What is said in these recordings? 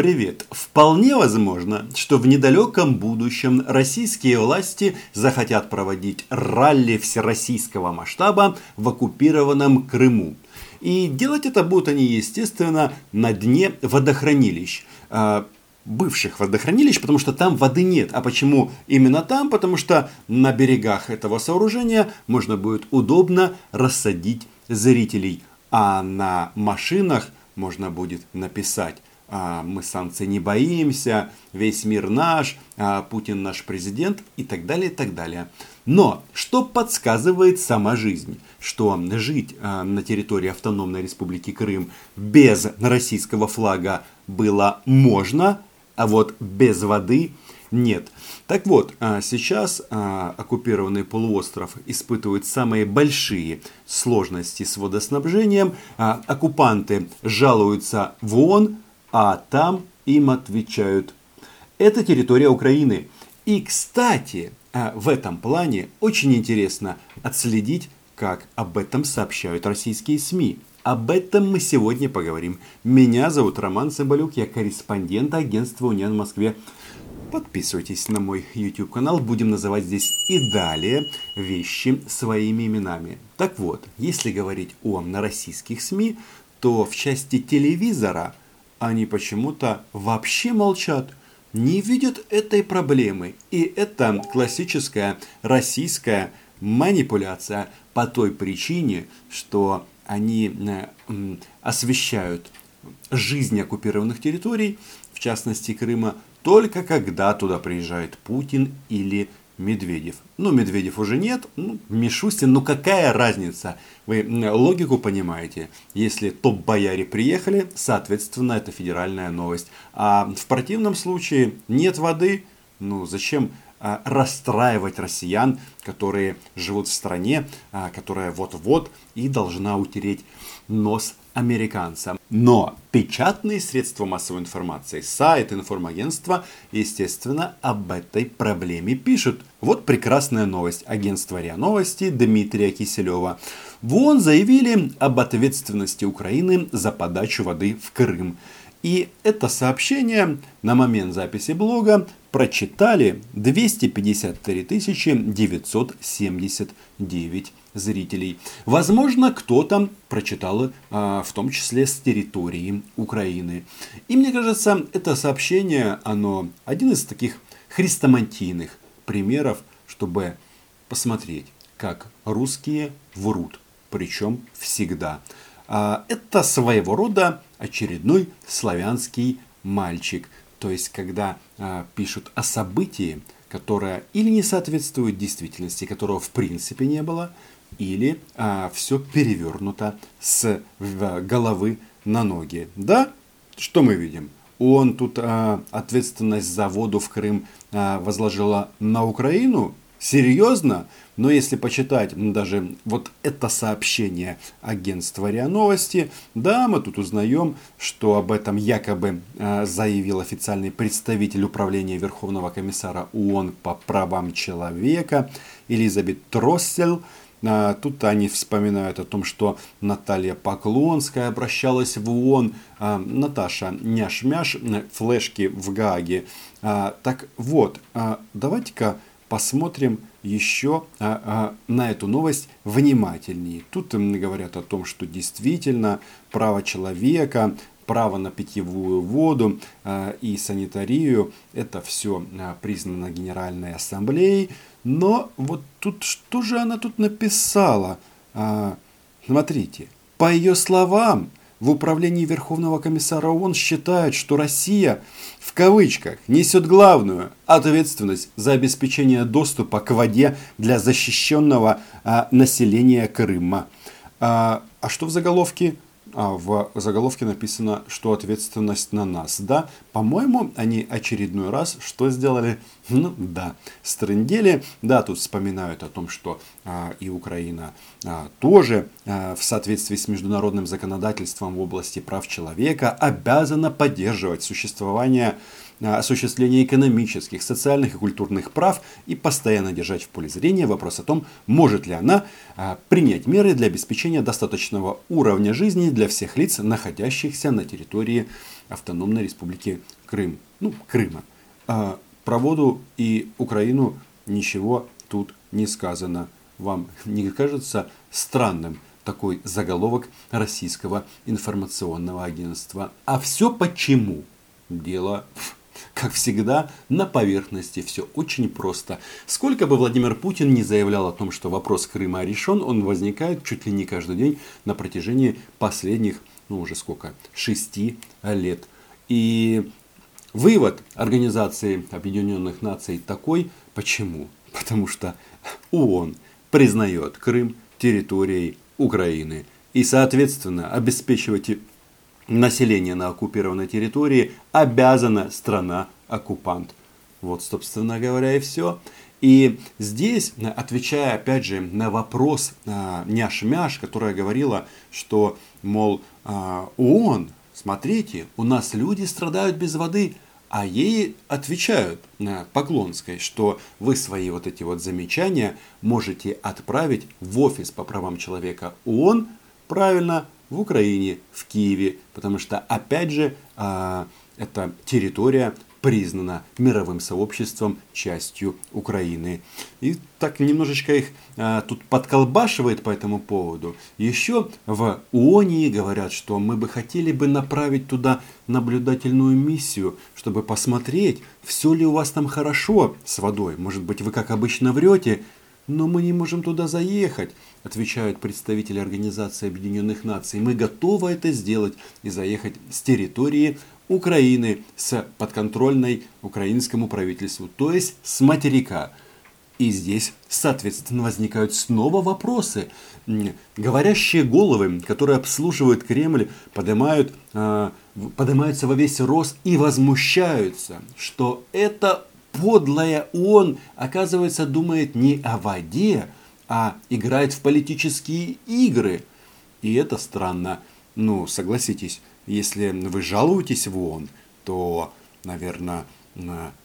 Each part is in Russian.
Привет! Вполне возможно, что в недалеком будущем российские власти захотят проводить ралли всероссийского масштаба в оккупированном Крыму. И делать это будут они, естественно, на дне водохранилищ а, бывших водохранилищ, потому что там воды нет. А почему именно там? Потому что на берегах этого сооружения можно будет удобно рассадить зрителей. А на машинах можно будет написать мы санкций не боимся, весь мир наш, а, Путин наш президент и так далее, и так далее. Но что подсказывает сама жизнь? Что жить а, на территории автономной республики Крым без российского флага было можно, а вот без воды нет. Так вот, сейчас оккупированный полуостров испытывает самые большие сложности с водоснабжением. Оккупанты жалуются в ООН, а там им отвечают, это территория Украины. И, кстати, а, в этом плане очень интересно отследить, как об этом сообщают российские СМИ. Об этом мы сегодня поговорим. Меня зовут Роман Цымбалюк, я корреспондент агентства «Униан» в Москве. Подписывайтесь на мой YouTube канал, будем называть здесь и далее вещи своими именами. Так вот, если говорить о российских СМИ, то в части телевизора они почему-то вообще молчат, не видят этой проблемы. И это классическая российская манипуляция по той причине, что они э, освещают жизнь оккупированных территорий, в частности Крыма, только когда туда приезжает Путин или Медведев. Ну, Медведев уже нет, ну, Мишустин, ну какая разница? Вы логику понимаете. Если топ-бояре приехали, соответственно, это федеральная новость. А в противном случае нет воды, ну зачем расстраивать россиян, которые живут в стране, а, которая вот-вот и должна утереть нос американцам. Но печатные средства массовой информации, сайт, информагентства, естественно, об этой проблеме пишут. Вот прекрасная новость. Агентство РИА Новости Дмитрия Киселева. В ООН заявили об ответственности Украины за подачу воды в Крым. И это сообщение на момент записи блога прочитали 253 979 зрителей. Возможно, кто-то прочитал а, в том числе с территории Украины. И мне кажется, это сообщение, оно один из таких хрестоматийных примеров, чтобы посмотреть, как русские врут, причем всегда. А, это своего рода очередной славянский мальчик. То есть, когда а, пишут о событии, которое или не соответствует действительности, которого в принципе не было, или а, все перевернуто с головы на ноги. Да, что мы видим? Он тут а, ответственность за воду в Крым а, возложила на Украину. Серьезно? Но если почитать даже вот это сообщение агентства РИА Новости, да, мы тут узнаем, что об этом якобы э, заявил официальный представитель управления Верховного комиссара ООН по правам человека Элизабет Троссель. А, тут они вспоминают о том, что Наталья Поклонская обращалась в ООН, а, Наташа Няшмяш, флешки в Гааге. А, так вот, давайте-ка посмотрим еще на эту новость внимательнее. Тут говорят о том, что действительно право человека, право на питьевую воду и санитарию, это все признано Генеральной Ассамблеей. Но вот тут что же она тут написала? А, смотрите, по ее словам, в управлении Верховного комиссара ООН считают, что Россия, в кавычках, несет главную ответственность за обеспечение доступа к воде для защищенного а, населения Крыма. А, а что в заголовке? А в заголовке написано, что ответственность на нас. Да, по-моему, они очередной раз что сделали? Ну да, стрендели. Да, тут вспоминают о том, что а, и Украина а, тоже а, в соответствии с международным законодательством в области прав человека обязана поддерживать существование осуществления экономических, социальных и культурных прав и постоянно держать в поле зрения вопрос о том, может ли она а, принять меры для обеспечения достаточного уровня жизни для всех лиц, находящихся на территории Автономной Республики Крым, ну, Крыма. А, про воду и Украину ничего тут не сказано. Вам не кажется странным такой заголовок российского информационного агентства? А все почему? Дело как всегда, на поверхности все очень просто. Сколько бы Владимир Путин не заявлял о том, что вопрос Крыма решен, он возникает чуть ли не каждый день на протяжении последних, ну уже сколько, шести лет. И вывод Организации Объединенных Наций такой, почему? Потому что ООН признает Крым территорией Украины. И, соответственно, обеспечивать население на оккупированной территории обязана страна-оккупант. Вот, собственно говоря, и все. И здесь, отвечая опять же на вопрос а, Няш-Мяш, которая говорила, что, мол, а, ООН, смотрите, у нас люди страдают без воды, а ей отвечают на Поклонской, что вы свои вот эти вот замечания можете отправить в офис по правам человека ООН, правильно, в Украине, в Киеве, потому что, опять же, а, эта территория признана мировым сообществом частью Украины. И так немножечко их а, тут подколбашивает по этому поводу. Еще в ООНе говорят, что мы бы хотели бы направить туда наблюдательную миссию, чтобы посмотреть, все ли у вас там хорошо с водой. Может быть, вы как обычно врете, но мы не можем туда заехать, отвечают представители Организации Объединенных Наций. Мы готовы это сделать и заехать с территории Украины, с подконтрольной украинскому правительству, то есть с материка. И здесь, соответственно, возникают снова вопросы. Говорящие головы, которые обслуживают Кремль, поднимают, э, поднимаются во весь рост и возмущаются, что это подлая он, оказывается, думает не о воде, а играет в политические игры. И это странно. Ну, согласитесь, если вы жалуетесь в ООН, то, наверное,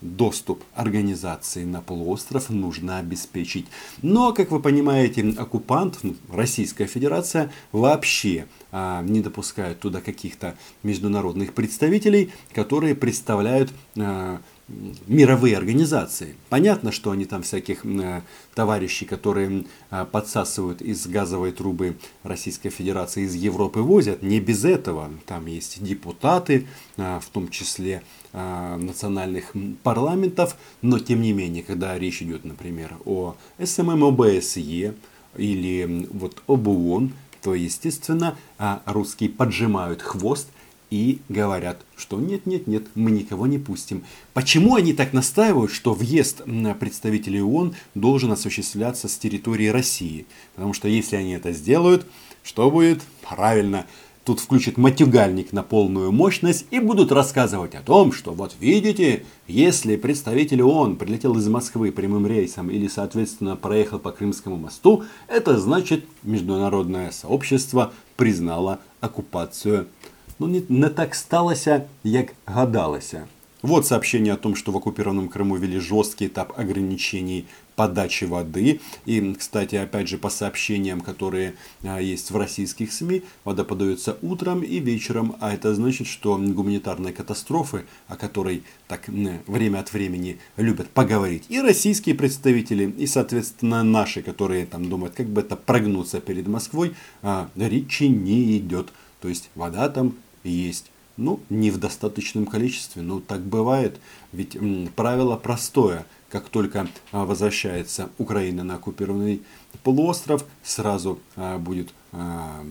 доступ организации на полуостров нужно обеспечить. Но, как вы понимаете, оккупант, ну, Российская Федерация, вообще а, не допускает туда каких-то международных представителей, которые представляют а, мировые организации. Понятно, что они там всяких э, товарищей, которые э, подсасывают из газовой трубы Российской Федерации из Европы возят. Не без этого. Там есть депутаты, э, в том числе э, национальных парламентов. Но тем не менее, когда речь идет, например, о СММ ОБСЕ или вот об ООН, то, естественно, э, русские поджимают хвост и говорят, что нет, нет, нет, мы никого не пустим. Почему они так настаивают, что въезд представителей ООН должен осуществляться с территории России? Потому что если они это сделают, что будет? Правильно, тут включат матюгальник на полную мощность и будут рассказывать о том, что вот видите, если представитель ООН прилетел из Москвы прямым рейсом или соответственно проехал по Крымскому мосту, это значит международное сообщество признало оккупацию ну не, не так сталося, як гадалося. Вот сообщение о том, что в оккупированном Крыму ввели жесткий этап ограничений подачи воды. И, кстати, опять же, по сообщениям, которые а, есть в российских СМИ, вода подается утром и вечером. А это значит, что гуманитарные катастрофы, о которой так время от времени любят поговорить и российские представители, и, соответственно, наши, которые там думают, как бы это прогнуться перед Москвой, а, речи не идет. То есть вода там есть. Ну, не в достаточном количестве, но так бывает. Ведь правило простое. Как только а, возвращается Украина на оккупированный полуостров, сразу а, будет а,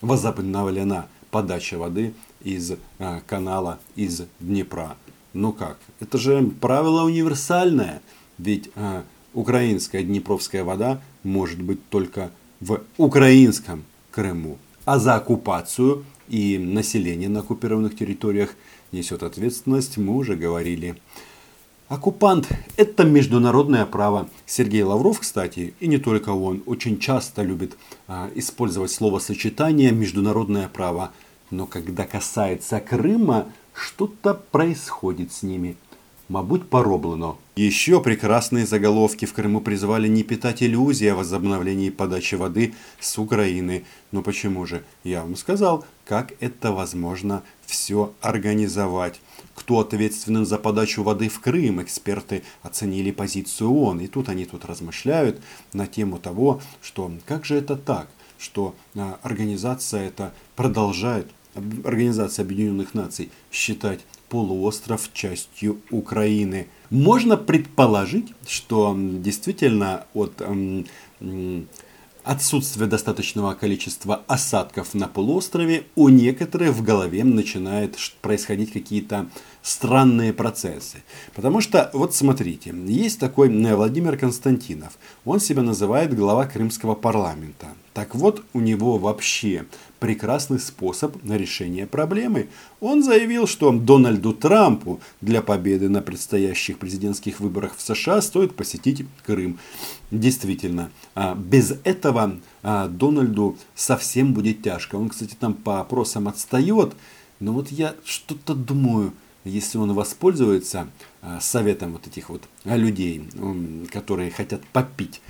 возобновлена подача воды из канала, из Днепра. Ну как? Это же правило универсальное. Ведь украинская днепровская вода может быть только в украинском Крыму. А за оккупацию и население на оккупированных территориях несет ответственность, мы уже говорили. Оккупант – это международное право. Сергей Лавров, кстати, и не только он, очень часто любит а, использовать словосочетание «международное право». Но когда касается Крыма, что-то происходит с ними. Мабуть, пороблено. Еще прекрасные заголовки в Крыму призвали не питать иллюзии о возобновлении подачи воды с Украины. Но почему же? Я вам сказал, как это возможно все организовать. Кто ответственен за подачу воды в Крым? Эксперты оценили позицию ООН. И тут они тут размышляют на тему того, что как же это так, что а, организация это продолжает, Организация Объединенных Наций считать полуостров частью Украины. Можно предположить, что действительно от отсутствия достаточного количества осадков на полуострове у некоторых в голове начинают происходить какие-то странные процессы. Потому что, вот смотрите, есть такой Владимир Константинов. Он себя называет глава Крымского парламента. Так вот, у него вообще прекрасный способ на решение проблемы. Он заявил, что Дональду Трампу для победы на предстоящих президентских выборах в США стоит посетить Крым. Действительно, а, без этого а, Дональду совсем будет тяжко. Он, кстати, там по опросам отстает. Но вот я что-то думаю, если он воспользуется а, советом вот этих вот людей, которые хотят попить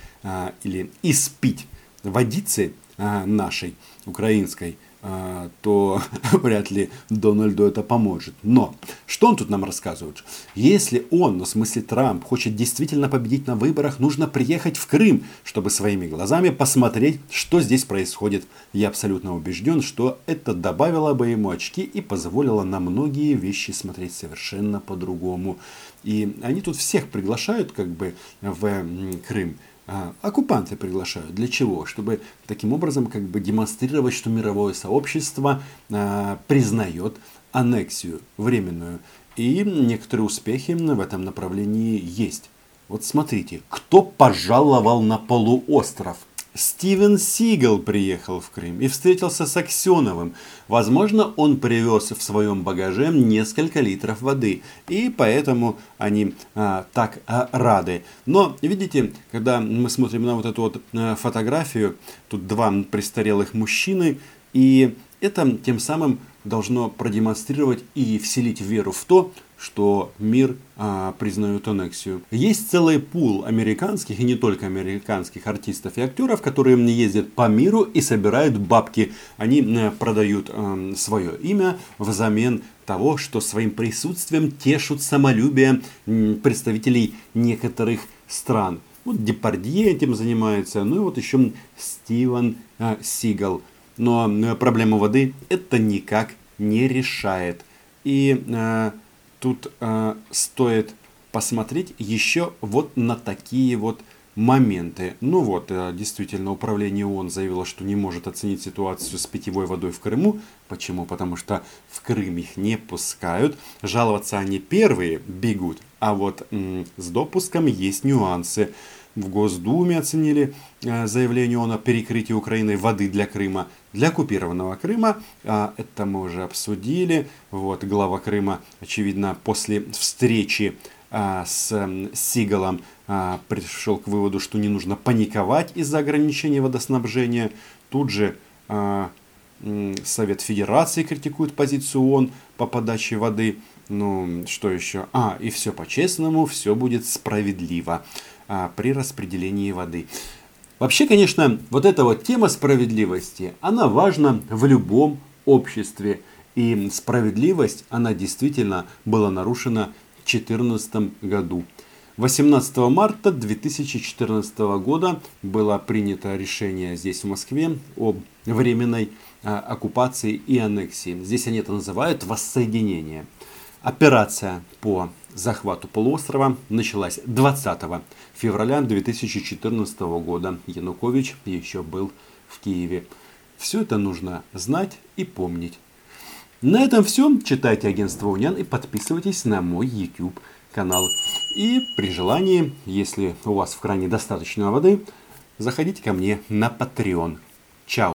или испить водицы а, нашей, украинской, а, то вряд ли Дональду это поможет. Но что он тут нам рассказывает? Если он, ну в смысле Трамп, хочет действительно победить на выборах, нужно приехать в Крым, чтобы своими глазами посмотреть, что здесь происходит. Я абсолютно убежден, что это добавило бы ему очки и позволило на многие вещи смотреть совершенно по-другому. И они тут всех приглашают как бы в Крым. А, оккупанты приглашают. Для чего? Чтобы таким образом как бы демонстрировать, что мировое сообщество а, признает аннексию временную. И некоторые успехи в этом направлении есть. Вот смотрите, кто пожаловал на полуостров? Стивен Сигал приехал в Крым и встретился с Аксеновым. Возможно, он привез в своем багаже несколько литров воды, и поэтому они а, так а, рады. Но, видите, когда мы смотрим на вот эту вот а, фотографию, тут два престарелых мужчины, и это тем самым должно продемонстрировать и вселить веру в то, что мир а, признает аннексию. Есть целый пул американских и не только американских артистов и актеров, которые ездят по миру и собирают бабки. Они продают а, свое имя взамен того, что своим присутствием тешут самолюбие представителей некоторых стран. Вот Депардье этим занимается, ну и вот еще Стивен а, Сигал. Но а, проблему воды это никак не решает. И а, тут э, стоит посмотреть еще вот на такие вот моменты. Ну вот, э, действительно, управление ООН заявило, что не может оценить ситуацию с питьевой водой в Крыму. Почему? Потому что в Крым их не пускают. Жаловаться они первые бегут, а вот с допуском есть нюансы в Госдуме оценили э, заявление ООН о перекрытии Украины воды для Крыма. Для оккупированного Крыма, а, это мы уже обсудили, вот, глава Крыма, очевидно, после встречи а, с Сигалом а, пришел к выводу, что не нужно паниковать из-за ограничения водоснабжения. Тут же Совет Федерации критикует позицию ООН по подаче воды. Ну, что еще? А, и все по-честному, все будет справедливо а, при распределении воды. Вообще, конечно, вот эта вот тема справедливости, она важна в любом обществе. И справедливость, она действительно была нарушена в 2014 году. 18 марта 2014 года было принято решение здесь в Москве об временной а, оккупации и аннексии. Здесь они это называют воссоединение. Операция по захвату полуострова началась 20 февраля 2014 года. Янукович еще был в Киеве. Все это нужно знать и помнить. На этом все. Читайте агентство Унян и подписывайтесь на мой YouTube канал. И при желании, если у вас в кране достаточно воды, заходите ко мне на Patreon. Чао!